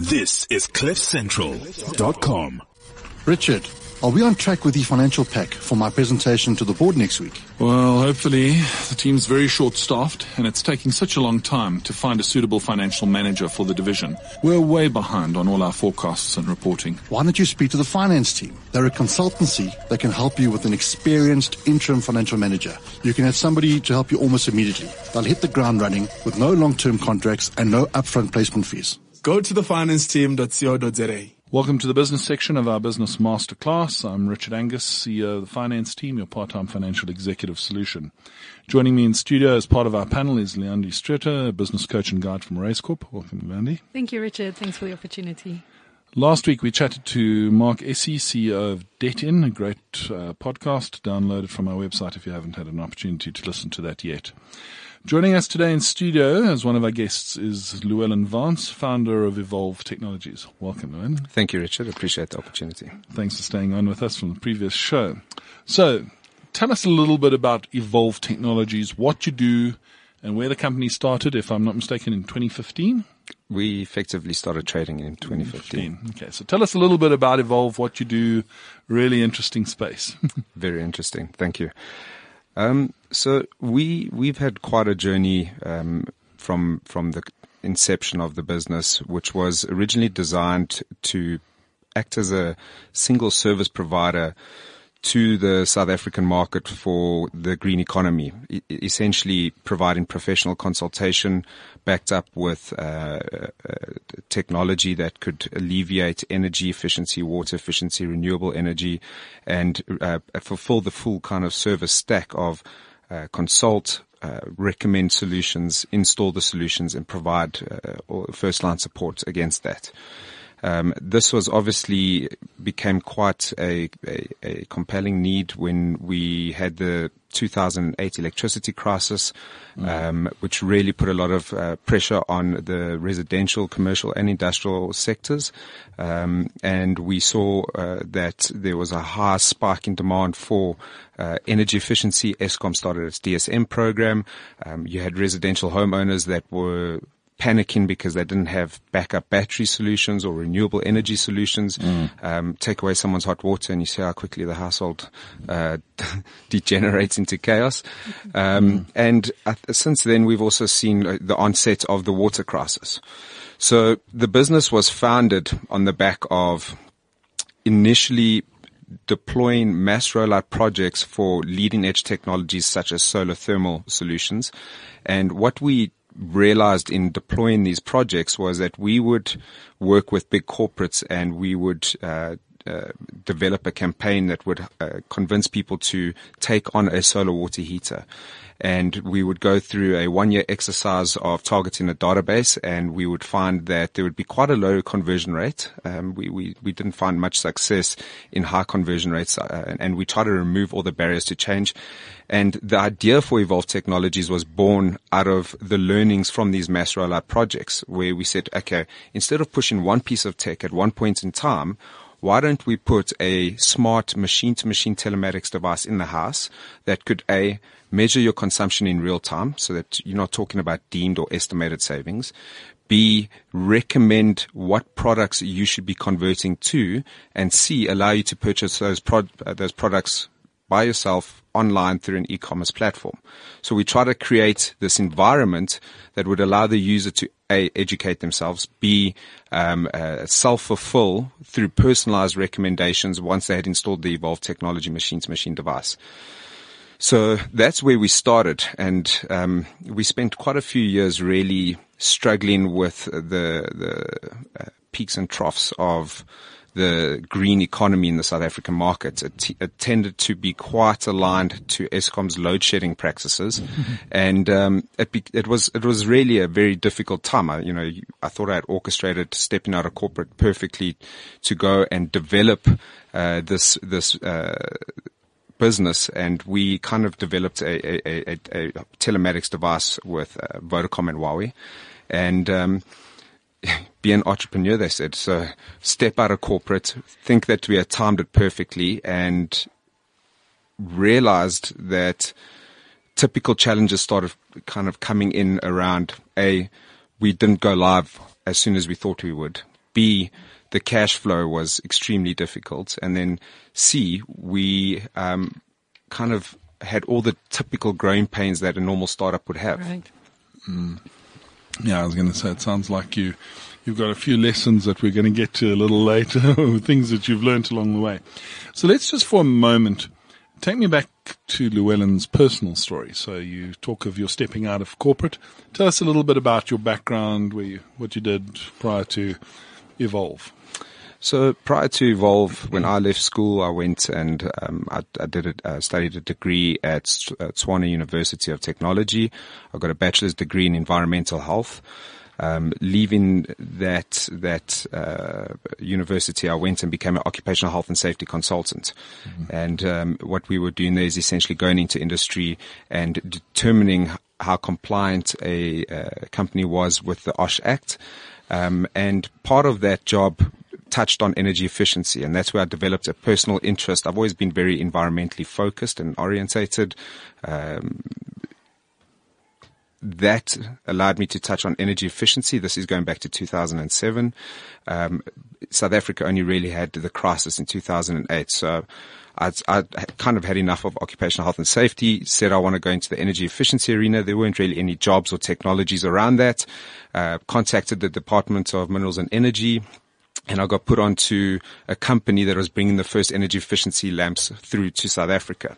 This is CliffCentral.com. Richard, are we on track with the financial pack for my presentation to the board next week? Well, hopefully. The team's very short staffed and it's taking such a long time to find a suitable financial manager for the division. We're way behind on all our forecasts and reporting. Why don't you speak to the finance team? They're a consultancy that can help you with an experienced interim financial manager. You can have somebody to help you almost immediately. They'll hit the ground running with no long-term contracts and no upfront placement fees. Go to thefinanceteam.co.za. Welcome to the business section of our business masterclass. I'm Richard Angus, CEO of the finance team, your part-time financial executive solution. Joining me in studio as part of our panel is Leandi Streeter, a business coach and guide from Raizcorp. Welcome, Leandi. Thank you, Richard. Thanks for the opportunity. Last week we chatted to Mark Essie, CEO of DebtIn, a great uh, podcast downloaded from our website if you haven't had an opportunity to listen to that yet. Joining us today in studio as one of our guests is Llewellan Vance, founder of Evolve Technologies. Welcome, Llewellan. Thank you, Richard. Appreciate the opportunity. Thanks for staying on with us from the previous show. So, tell us a little bit about Evolve Technologies, what you do, and where the company started, if I'm not mistaken, in 2015? We effectively started trading in 2015. Okay, so tell us a little bit about Evolve, what you do. Really interesting space. Very interesting. Thank you. Um, so we we've had quite a journey um, from from the inception of the business, which was originally designed to act as a single service provider to the South African market for the green economy, essentially providing professional consultation backed up with uh, uh, technology that could alleviate energy efficiency, water efficiency, renewable energy, and uh, fulfill the full kind of service stack of uh, consult, uh, recommend solutions, install the solutions, and provide uh, first line support against that. Um, this was obviously became quite a, a, a, compelling need when we had the 2008 electricity crisis, mm. um, which really put a lot of uh, pressure on the residential, commercial, and industrial sectors. Um, and we saw uh, that there was a high spike in demand for uh, energy efficiency. Eskom started its DSM program. Um, you had residential homeowners that were panicking because they didn't have backup battery solutions or renewable energy solutions. Mm. Um, take away someone's hot water and you see how quickly the household uh, degenerates into chaos. Um, mm. And uh, since then, we've also seen uh, the onset of the water crisis. So the business was founded on the back of initially deploying mass rollout projects for leading edge technologies such as solar thermal solutions. And what we realized in deploying these projects was that we would work with big corporates and we would uh, uh, develop a campaign that would uh, convince people to take on a solar water heater. And we would go through a one year exercise of targeting a database and we would find that there would be quite a low conversion rate. Um, we, we, we didn't find much success in high conversion rates uh, and we try to remove all the barriers to change. And the idea for Evolve Technologies was born out of the learnings from these mass rollout projects where we said, okay, instead of pushing one piece of tech at one point in time, why don't we put a smart machine to machine telematics device in the house that could A, measure your consumption in real time so that you're not talking about deemed or estimated savings. B, recommend what products you should be converting to and C, allow you to purchase those, uh, those products by yourself online through an e-commerce platform. So we try to create this environment that would allow the user to a educate themselves, b um, uh, self-fulfill through personalized recommendations once they had installed the Evolve technology machine-to-machine device. So that's where we started, and um, we spent quite a few years really struggling with the the uh, peaks and troughs of the green economy in the South African market. It, t- it tended to be quite aligned to Eskom's load shedding practices, and um, it, be- it was it was really a very difficult time. I, you know, I thought I had orchestrated stepping out of corporate perfectly to go and develop uh, this this. Uh, business and we kind of developed a, a, a, a telematics device with uh, Vodacom and Huawei. And, um, be an entrepreneur, they said. So step out of corporate, think that we had timed it perfectly and realized that typical challenges started kind of coming in around a, we didn't go live as soon as we thought we would. B, the cash flow was extremely difficult. And then C, we um, kind of had all the typical growing pains that a normal startup would have. Right. Yeah, I was going to say it sounds like you you've got a few lessons that we're going to get to a little later, things that you've learnt along the way. So let's just for a moment take me back to Llewellan's personal story. So you talk of your stepping out of corporate. Tell us a little bit about your background, where you, what you did prior to Evolve. So prior to Evolve, when I left school, I went and um, I, I, did a, uh, studied a degree at Tshwane University of Technology. I got a bachelor's degree in environmental health. Um, leaving that that uh, university, I went and became an occupational health and safety consultant. Mm-hmm. And um, what we were doing there is essentially going into industry and determining how compliant a uh, company was with the OSH Act. Um, and part of that job touched on energy efficiency, and that's where I developed a personal interest. I've always been very environmentally focused and orientated. Um, that allowed me to touch on energy efficiency. This is going back to 2007. Um, South Africa only really had the crisis in 2008. So I'd, kind of had enough of occupational health and safety, said I want to go into the energy efficiency arena. There weren't really any jobs or technologies around that. Uh, contacted the Department of Minerals and Energy and I got put onto a company that was bringing the first energy efficiency lamps through to South Africa.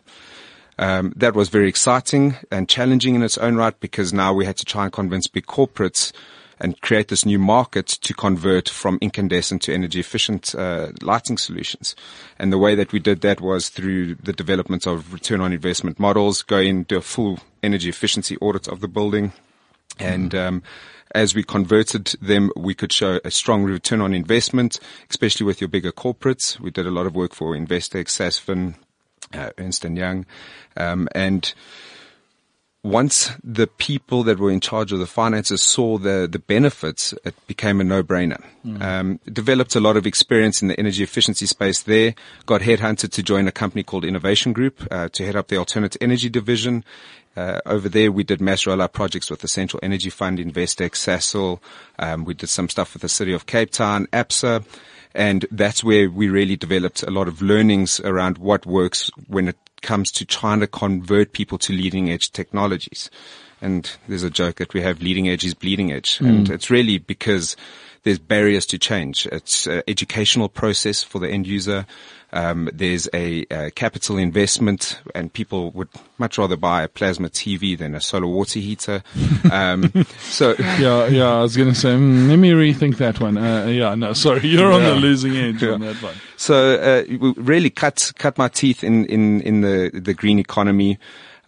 Um, that was very exciting and challenging in its own right because now we had to try and convince big corporates and create this new market to convert from incandescent to energy efficient uh, lighting solutions. And the way that we did that was through the development of return on investment models, go do a full energy efficiency audit of the building, and um, as we converted them, we could show a strong return on investment, especially with your bigger corporates. We did a lot of work for Investec, Sasfin, uh, Ernst and Young, um, and once the people that were in charge of the finances saw the, the benefits, it became a no-brainer. Mm. Um, developed a lot of experience in the energy efficiency space there. Got headhunted to join a company called Innovation Group uh, to head up the alternative energy division. Uh, over there, we did mass rollout projects with the Central Energy Fund, Investec, Sasol. Um, we did some stuff with the City of Cape Town, ABSA. And that's where we really developed a lot of learnings around what works when it comes to trying to convert people to leading edge technologies. And there's a joke that we have leading edge is bleeding edge. Mm. And it's really because there's barriers to change. It's an educational process for the end user. Um, there's a, a, capital investment, and people would much rather buy a plasma TV than a solar water heater. Um, so yeah, yeah, I was going to say, mm, let me rethink that one. Uh, yeah, no, sorry, you're on the losing edge yeah. on that one. So uh, really cut cut my teeth in in in the the green economy.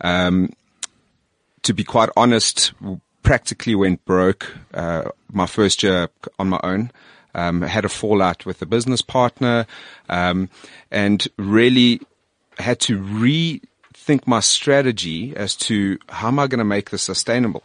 Um, to be quite honest, practically went broke uh, my first year on my own um, had a fallout with a business partner, um, and really had to rethink my strategy as to how am I going to make this sustainable.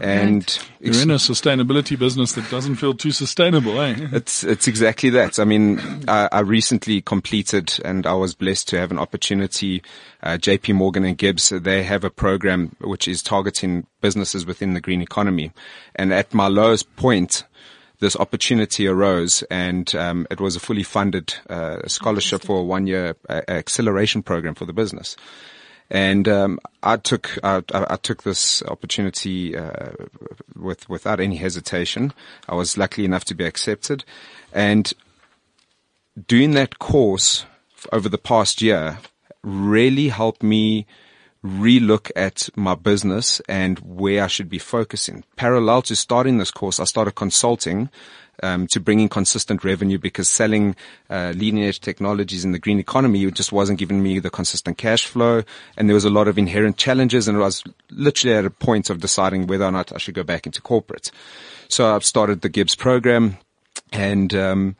And you're in a sustainability business that doesn't feel too sustainable, eh? It's it's exactly that. I mean, I, I recently completed, and I was blessed to have an opportunity. Uh, J.P. Morgan and GIBS, they have a program which is targeting businesses within the green economy. And at my lowest point, this opportunity arose, and um, it was a fully funded uh, scholarship for a one-year uh, acceleration program for the business. And um, I took I, I, took this opportunity uh, with without any hesitation. I was lucky enough to be accepted, and doing that course over the past year really helped me relook at my business and where I should be focusing. Parallel to starting this course, I started consulting um, to bring in consistent revenue because selling uh, leading edge technologies in the green economy it just wasn't giving me the consistent cash flow, and there was a lot of inherent challenges. And I was literally at a point of deciding whether or not I should go back into corporate. So I've started the GIBS program, and um,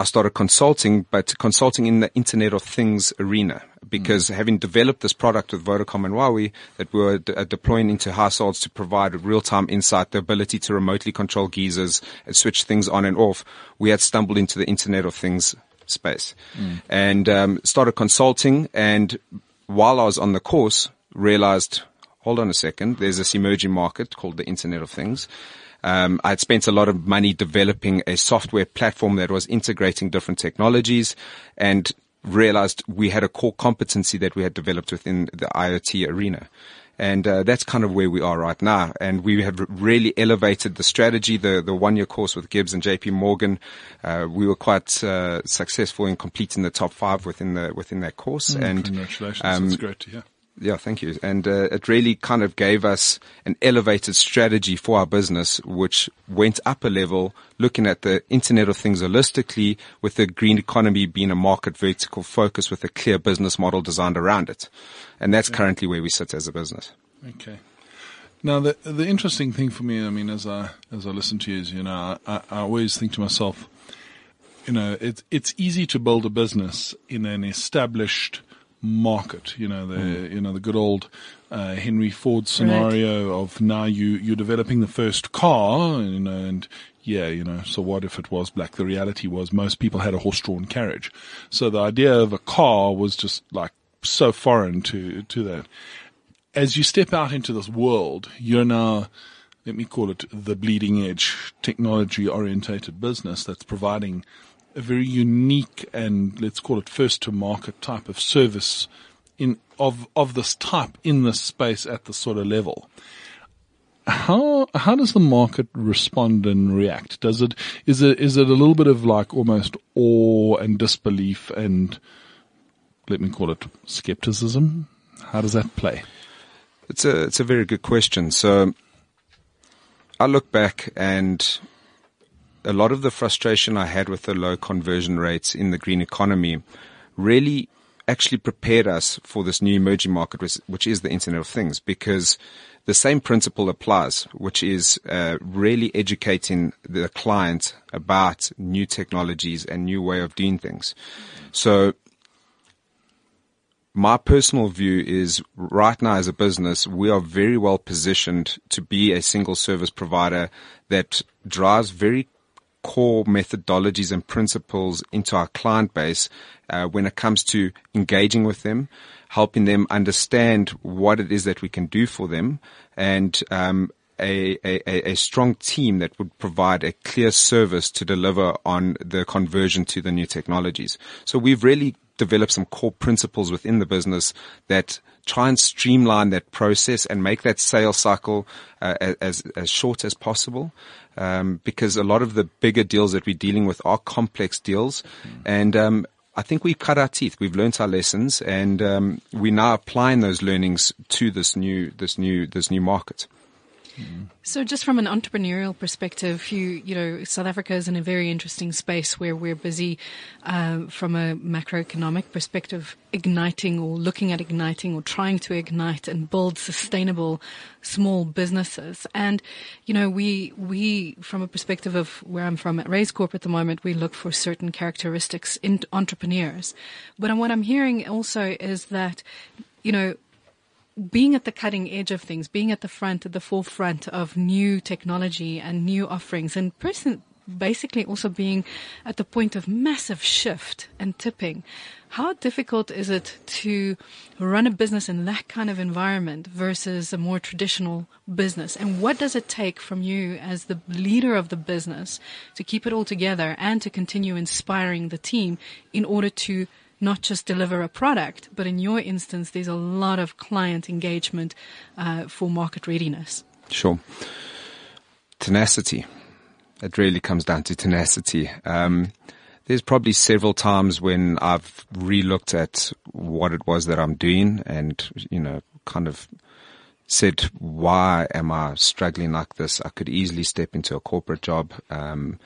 I started consulting, but consulting in the Internet of Things arena because mm. having developed this product with Vodacom and Huawei that we were d- uh, deploying into households to provide real-time insight, the ability to remotely control geysers and switch things on and off, we had stumbled into the Internet of Things space mm. and um, started consulting. And while I was on the course, realized, hold on a second, there's this emerging market called the Internet of Things. Um, I'd spent a lot of money developing a software platform that was integrating different technologies and realized we had a core competency that we had developed within the IoT arena. And uh, that's kind of where we are right now. And we have really elevated the strategy, the, the one year course with GIBS and JP Morgan. Uh, we were quite uh, successful in completing the top five within the within that course. Mm, and congratulations. um, That's great to hear. Yeah, thank you. And uh, it really kind of gave us an elevated strategy for our business, which went up a level, looking at the Internet of Things holistically, with the green economy being a market vertical focus with a clear business model designed around it. And that's currently where we sit as a business. Okay. Now the the interesting thing for me, I mean, as I as I listen to you, is you know, I, I always think to myself, you know, it's it's easy to build a business in an established market. You know, the you know the good old uh, Henry Ford scenario of now you you're developing the first car, you know, and yeah, you know, so what if it was black? The reality was most people had a horse-drawn carriage, so the idea of a car was just like so foreign to to that as you step out into this world, you're now, let me call it the bleeding edge technology orientated business that's providing a very unique and let's call it first to market type of service in of of this type in this space at the sort of level. How how does the market respond and react? Does it is it is it a little bit of like almost awe and disbelief and let me call it skepticism? How does that play? It's a it's a very good question. So I look back and a lot of the frustration I had with the low conversion rates in the green economy really actually prepared us for this new emerging market, which, is the Internet of Things, because the same principle applies, which is uh, really educating the client about new technologies and new way of doing things. So my personal view is right now as a business, we are very well positioned to be a single service provider that drives very core methodologies and principles into our client base uh, when it comes to engaging with them, helping them understand what it is that we can do for them, and um, a, a, a strong team that would provide a clear service to deliver on the conversion to the new technologies. So we've really developed some core principles within the business that try and streamline that process and make that sales cycle uh, as as short as possible. Um, because a lot of the bigger deals that we're dealing with are complex deals, and um, I think we've cut our teeth. We've learnt our lessons, and um, we're now applying those learnings to this new this new this new market. So, just from an entrepreneurial perspective, you you know, South Africa is in a very interesting space where we're busy, uh, from a macroeconomic perspective, igniting or looking at igniting or trying to ignite and build sustainable small businesses. And you know, we we from a perspective of where I'm from at Raizcorp at the moment, we look for certain characteristics in entrepreneurs. But what I'm hearing also is that, you know, being at the cutting edge of things, being at the front, at the forefront of new technology and new offerings, and person, basically also being at the point of massive shift and tipping. How difficult is it to run a business in that kind of environment versus a more traditional business? And what does it take from you as the leader of the business to keep it all together and to continue inspiring the team in order to not just deliver a product, but in your instance, there's a lot of client engagement uh, for market readiness. Sure. Tenacity. It really comes down to tenacity. Um, there's probably several times when I've relooked at what it was that I'm doing and, you know, kind of said, why am I struggling like this? I could easily step into a corporate job. Um,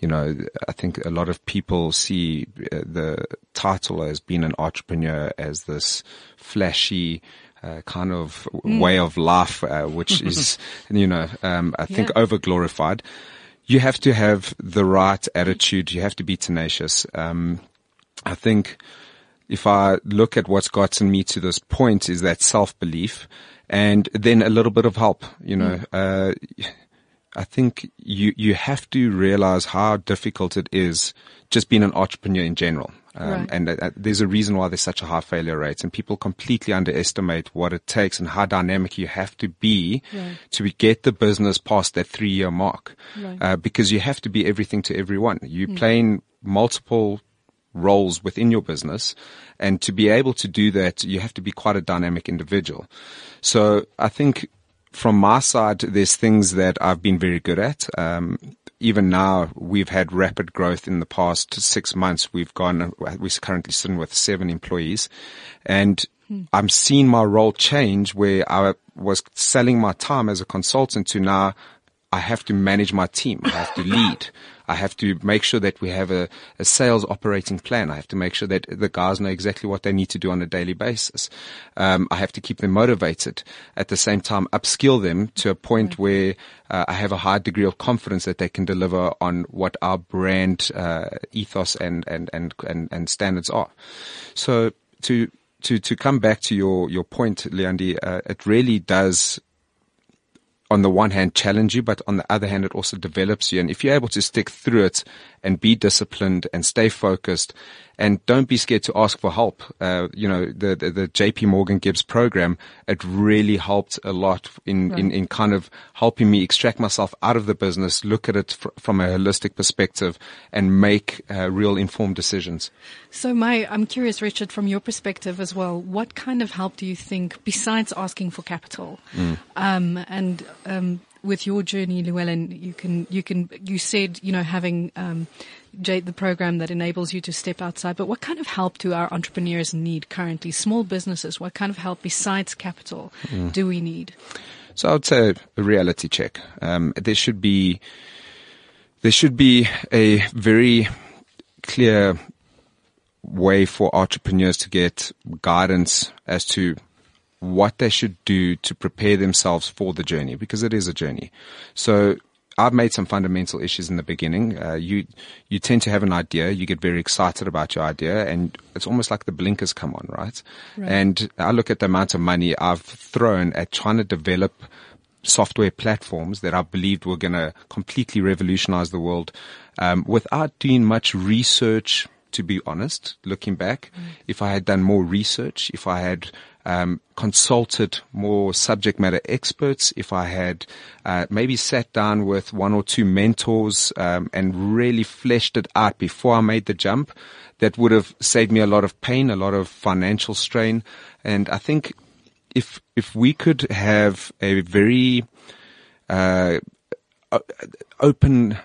you know, I think a lot of people see uh, the title as being an entrepreneur as this flashy, uh, kind of mm. way of life, uh, which is, you know, um, I think yeah. over glorified. You have to have the right attitude. You have to be tenacious. Um, I think if I look at what's gotten me to this point is that self belief and then a little bit of help, you know, uh, I think you, you have to realize how difficult it is just being an entrepreneur in general. Um, Right. And uh, there's a reason why there's such a high failure rate and people completely underestimate what it takes and how dynamic you have to be Right. to get the business past that three year mark. Right. Uh, because you have to be everything to everyone. You're playing multiple roles within your business. And to be able to do that, you have to be quite a dynamic individual. So I think from my side, there's things that I've been very good at. Um, even now, we've had rapid growth in the past six months. We've gone, we're currently sitting with seven employees and I'm seeing my role change where I was selling my time as a consultant to now I have to manage my team. I have to lead. I have to make sure that we have a, a sales operating plan. I have to make sure that the guys know exactly what they need to do on a daily basis. Um, I have to keep them motivated. At the same time, upskill them to a point where uh, I have a high degree of confidence that they can deliver on what our brand uh, ethos and, and, and, and, and standards are. So to to to come back to your your point, Leandi, uh, it really does on the one hand challenge you, but on the other hand, it also develops you. And if you're able to stick through it and be disciplined and stay focused and don't be scared to ask for help, uh, you know, the, the, the JP Morgan GIBS program, it really helped a lot in, in, in kind of helping me extract myself out of the business, look at it fr- from a holistic perspective and make uh, real informed decisions. So, my, I'm curious, Richard, from your perspective as well, what kind of help do you think, besides asking for capital, um, and um, with your journey, Llewellan, you can, you can, you said, you know, having um, J, the program that enables you to step outside. But what kind of help do our entrepreneurs need currently? Small businesses, what kind of help besides capital do we need? So I would say a reality check. Um, there should be there should be a very clear way for entrepreneurs to get guidance as to what they should do to prepare themselves for the journey because it is a journey. So I've made some fundamental issues in the beginning. Uh, you you tend to have an idea, you get very excited about your idea, and it's almost like the blinkers come on, right? And I look at the amount of money I've thrown at trying to develop software platforms that I believed were going to completely revolutionize the world um, without doing much research. To be honest, looking back, if I had done more research, if I had um, consulted more subject matter experts, if I had uh, maybe sat down with one or two mentors um, and really fleshed it out before I made the jump, that would have saved me a lot of pain, a lot of financial strain, and I think if if we could have a very uh, open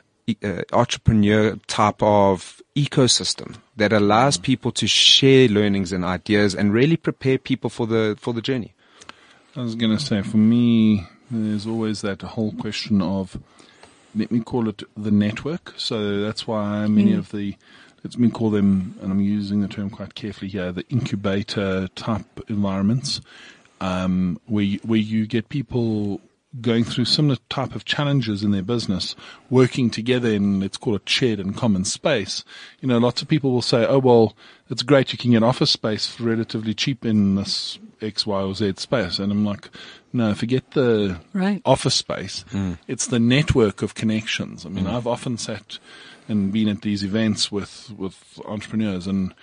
uh, entrepreneur type of ecosystem that allows people to share learnings and ideas and really prepare people for the for the journey. I was going to say, for me, there's always that whole question of, let me call it the network. So that's why many of the, let me call them, and I'm using the term quite carefully here, the incubator type environments, um, where you, where you get people going through similar type of challenges in their business, working together in, let's call it shared and common space. You know, lots of people will say, oh, well, it's great you can get office space for relatively cheap in this X, Y, or Z space. And I'm like, no, forget the Right. office space. Mm. It's the network of connections. I mean, mm. I've often sat and been at these events with, with entrepreneurs and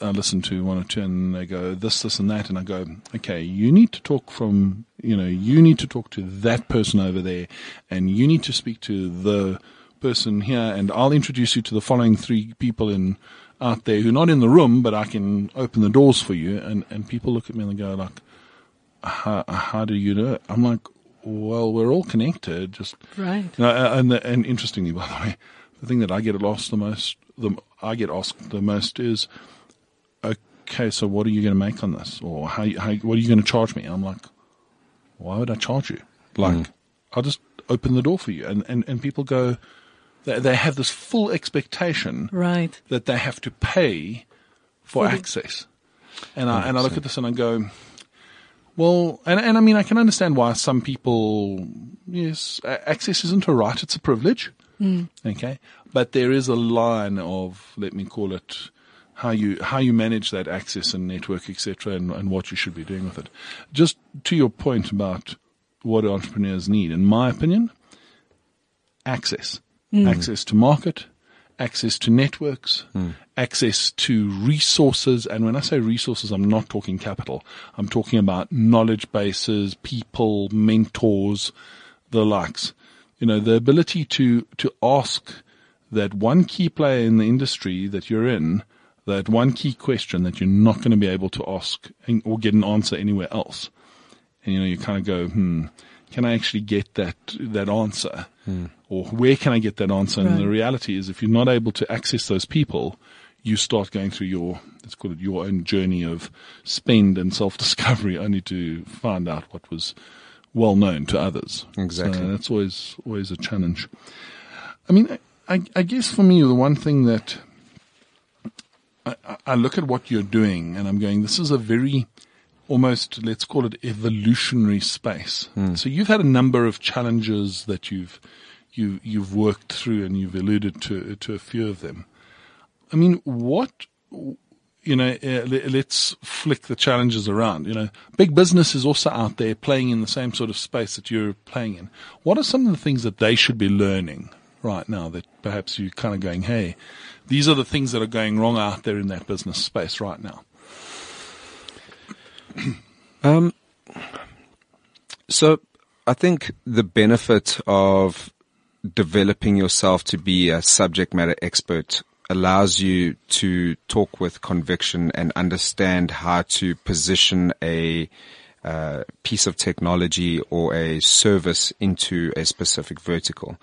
I listen to one or two and they go this, this and that. And I go, okay, you need to talk from, you know, you need to talk to that person over there and you need to speak to the person here and I'll introduce you to the following three people in out there who are not in the room, but I can open the doors for you. And, and people look at me and they go like, how, how do you know? it? I'm like, well, we're all connected. Just Right. you know, uh, and and interestingly, by the way, the thing that I get asked the most, the I get asked the most is, okay, so what are you going to make on this, or how, how what are you going to charge me? And I'm like, why would I charge you? Like, mm. I'll just open the door for you, and and and people go, they they have this full expectation Right. that they have to pay for access. And I, and I look at this and I go, well, and, and I mean, I can understand why some people, yes, access isn't a right, it's a privilege. Mm. Okay. But there is a line of, let me call it, how you, how you manage that access and network, etc., and, and what you should be doing with it. Just to your point about what entrepreneurs need, in my opinion, access, hmm. access to market, access to networks, hmm. access to resources. And when I say resources, I'm not talking capital. I'm talking about knowledge bases, people, mentors, the likes. You know, the ability to, to ask that one key player in the industry that you're in, that one key question that you're not going to be able to ask or get an answer anywhere else. And you know, you kind of go, hmm, can I actually get that, that answer? Or where can I get that answer? And the reality is if you're not able to access those people, you start going through your, let's call it your own journey of spend and self-discovery only to find out what was well known to others. Exactly. So that's always, always a challenge. I mean, I, I guess for me, the one thing that I, I- look at what you're doing and I'm going, this is a very almost, let's call it evolutionary space. So you've had a number of challenges that you've, you, you've worked through and you've alluded to, to a few of them. I mean, what, you know, uh, let's flick the challenges around. You know, big business is also out there playing in the same sort of space that you're playing in. What are some of the things that they should be learning right now that perhaps you're kind of going, hey, these are the things that are going wrong out there in that business space right now? So I think the benefit of developing yourself to be a subject matter expert allows you to talk with conviction and understand how to position a uh, piece of technology or a service into a specific vertical.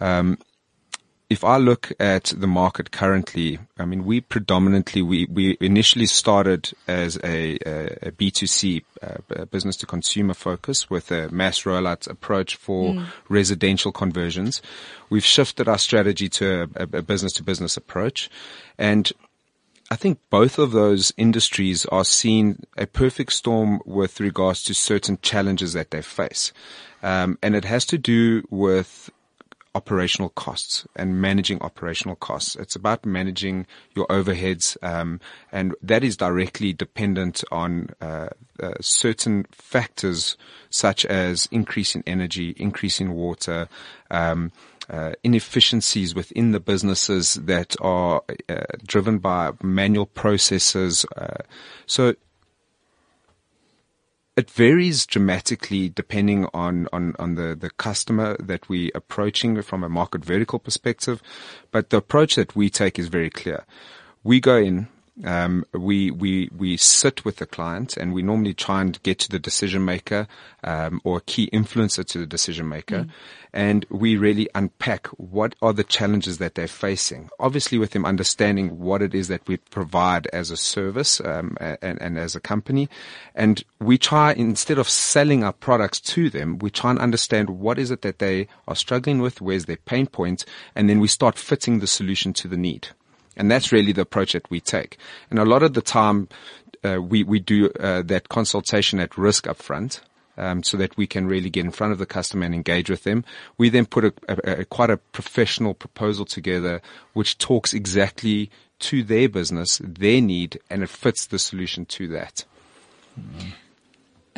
Um, if I look at the market currently, I mean, we predominantly, we, we initially started as a, a, a B2C, uh, business to consumer focus with a mass rollout approach for residential conversions. We've shifted our strategy to a, a business to business approach. And I think both of those industries are seeing a perfect storm with regards to certain challenges that they face. Um, and it has to do with operational costs and managing operational costs. It's about managing your overheads, um, and that is directly dependent on uh, uh, certain factors such as increase in energy, increase in water, um, uh, inefficiencies within the businesses that are uh, driven by manual processes. Uh, so it varies dramatically depending on, on, on the, the customer that we're approaching from a market vertical perspective. But the approach that we take is very clear. We go in, um, we, we, we sit with the client and we normally try and get to the decision maker, um, or a key influencer to the decision maker. And we really unpack what are the challenges that they're facing. Obviously with them understanding what it is that we provide as a service, um, and, and as a company. And we try, instead of selling our products to them, we try and understand what is it that they are struggling with, where's their pain point, and then we start fitting the solution to the need. And that's really the approach that we take. And a lot of the time, uh, we, we do uh, that consultation at risk upfront. Um, so that we can really get in front of the customer and engage with them. We then put a, a, a quite a professional proposal together, which talks exactly to their business, their need, and it fits the solution to that.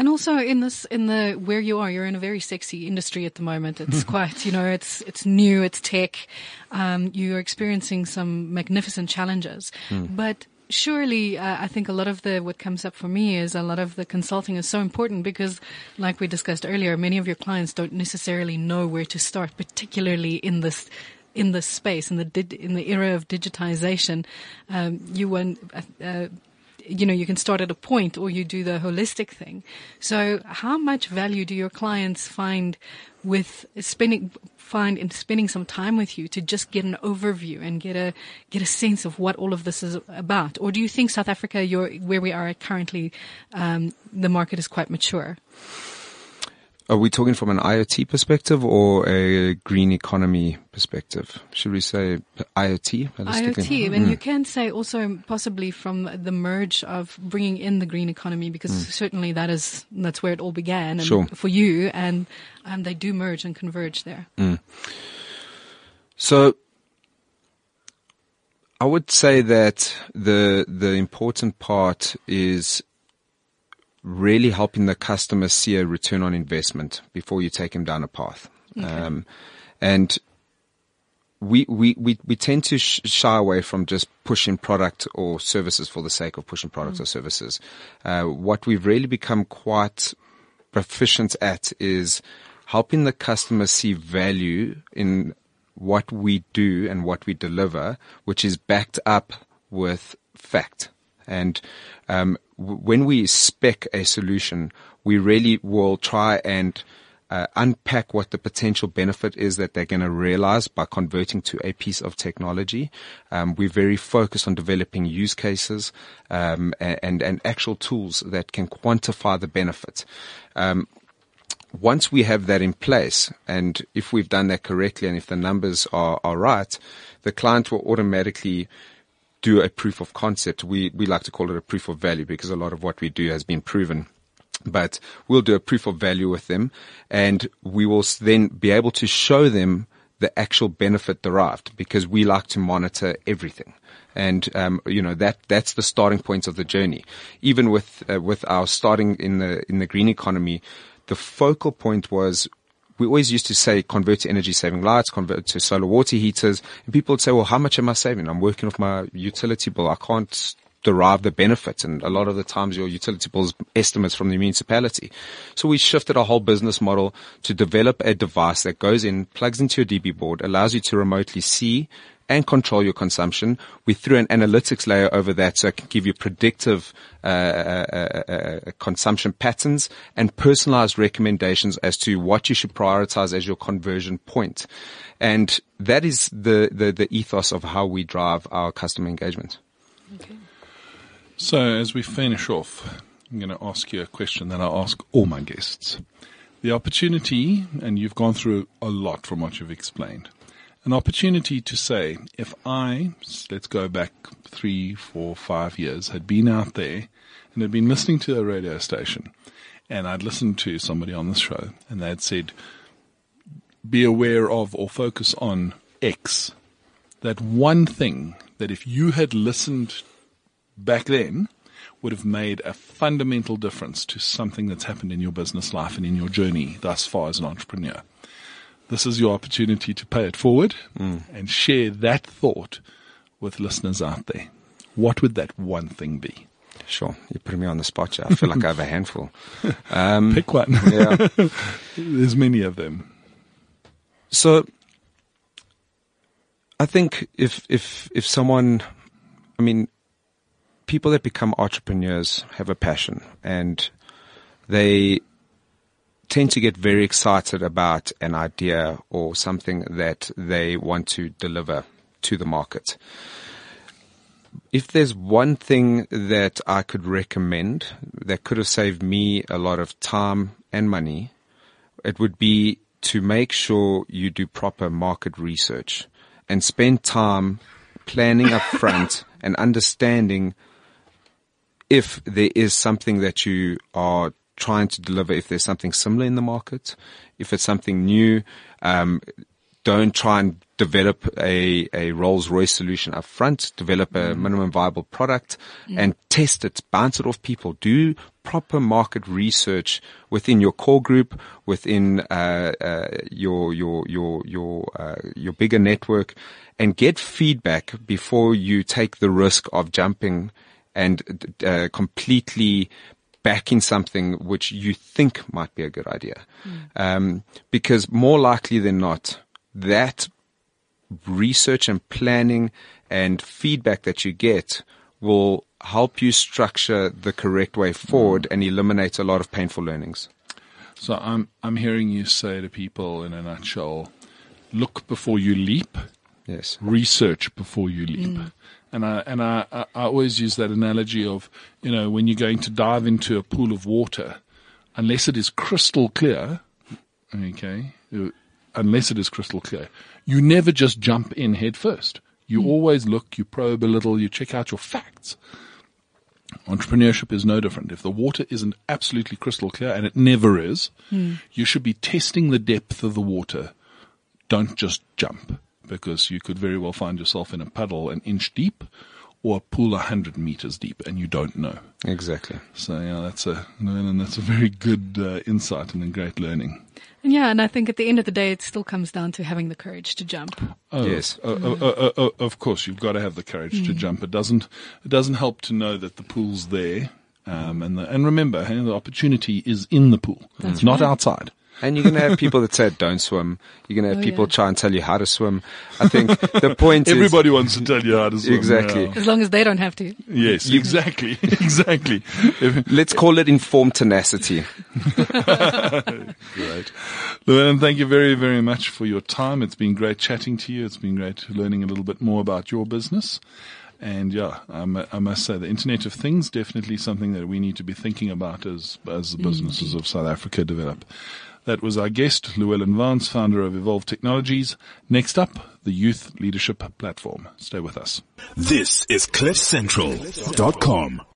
And also in this, in the, where you are, you're in a very sexy industry at the moment. It's quite, you know, it's, it's new, it's tech. Um, you're experiencing some magnificent challenges, but surely, uh, I think a lot of the, what comes up for me is a lot of the consulting is so important because like we discussed earlier, many of your clients don't necessarily know where to start, particularly in this, in this space, in the, di- in the era of digitization. Um, you went, uh, uh, you know, you can start at a point or you do the holistic thing. So how much value do your clients find with spending, find in spending some time with you to just get an overview and get a, get a sense of what all of this is about? Or do you think South Africa, where we are currently, um, the market is quite mature? Are we talking from an IoT perspective or a green economy perspective? Should we say IoT? IoT, and you can say also possibly from the merge of bringing in the green economy, because certainly that is that's where it all began, and Sure. for you, and um, they do merge and converge there. So I would say that the the important part is really helping the customer see a return on investment before you take them down a path. Um, and we, we, we, we tend to sh- shy away from just pushing product or services for the sake of pushing products or services. Uh, what we've really become quite proficient at is helping the customer see value in what we do and what we deliver, which is backed up with fact. And um, when we spec a solution, we really will try and uh, unpack what the potential benefit is that they're going to realize by converting to a piece of technology. Um, we're very focused on developing use cases um, and and actual tools that can quantify the benefit. Um, once we have that in place, and if we've done that correctly, and if the numbers are, are right, the client will automatically do a proof of concept. We we like to call it a proof of value because a lot of what we do has been proven but we'll do a proof of value with them and we will then be able to show them the actual benefit derived because we like to monitor everything. And, um, you know, that, that's the starting point of the journey. Even with, uh, with our starting in the, in the green economy, the focal point was we always used to say convert to energy saving lights, convert to solar water heaters. And people would say, well, how much am I saving? I'm working off my utility bill. I can't derive the benefit. And a lot of the times your utility bills estimates from the municipality. So we shifted our whole business model to develop a device that goes in, plugs into your DB board, allows you to remotely see and control your consumption. We threw an analytics layer over that so it can give you predictive uh, uh, uh, uh, consumption patterns and personalized recommendations as to what you should prioritize as your conversion point. And that is the, the, the ethos of how we drive our customer engagement. Okay. So, as we finish off, I'm going to ask you a question that I ask all my guests. The opportunity, and you've gone through a lot from what you've explained, an opportunity to say, if I, let's go back three, four, five years, had been out there and had been listening to a radio station, and I'd listened to somebody on the show, and they had said, be aware of or focus on X, that one thing that if you had listened back then would have made a fundamental difference to something that's happened in your business life and in your journey thus far as an entrepreneur. This is your opportunity to pay it forward mm. and share that thought with listeners out there. What would that one thing be? Sure. You put me on the spot. Here. I feel like I have a handful. Um, Pick one. yeah. There's many of them. So I think if, if, if someone, I mean, people that become entrepreneurs have a passion and they tend to get very excited about an idea or something that they want to deliver to the market. If there's one thing that I could recommend that could have saved me a lot of time and money, it would be to make sure you do proper market research and spend time planning up front and understanding if there is something that you are trying to deliver, if there's something similar in the market, if it's something new, um, don't try and develop a, a Rolls Royce solution up front, develop a minimum viable product and test it, bounce it off people. Do proper market research within your core group, within, uh, uh, your, your, your, your, uh, your bigger network and get feedback before you take the risk of jumping and uh, completely backing something which you think might be a good idea. Mm. Um, because more likely than not, that research and planning and feedback that you get will help you structure the correct way forward mm. and eliminate a lot of painful learnings. So I'm I'm hearing you say to people in a nutshell, look before you leap. Yes. Research before you leap. Mm. And I and I, I always use that analogy of you know when you're going to dive into a pool of water, unless it is crystal clear, okay, unless it is crystal clear, you never just jump in head first. You mm. always look, you probe a little, you check out your facts. Entrepreneurship is no different. If the water isn't absolutely crystal clear, and it never is, mm. you should be testing the depth of the water. Don't just jump because you could very well find yourself in a puddle an inch deep or a pool 100 meters deep and you don't know. Exactly. So yeah, that's a, and that's a very good uh, insight and a great learning. And yeah, and I think at the end of the day, it still comes down to having the courage to jump. Oh, Yes. uh, uh, uh, uh, of course, you've got to have the courage to jump. It doesn't. It doesn't help to know that the pool's there, um, and the, and remember, hey, the opportunity is in the pool. it's not outside. And you're going to have people that say don't swim. You're going to have Oh, people yeah. try and tell you how to swim. I think the point is Everybody wants to tell you how to swim. Exactly. yeah. As long as they don't have to. Yes, exactly, exactly. Let's call it informed tenacity. Great. Llewellan, thank you very, very much for your time. It's been great chatting to you. It's been great learning a little bit more about your business. And yeah, I mu- I must say the Internet of Things definitely something that we need to be thinking about as as the businesses of South Africa develop. That was our guest, Llewellan Vance, founder of Evolve Technologies. Next up, the Youth Leadership Platform. Stay with us. This is CliffCentral.com.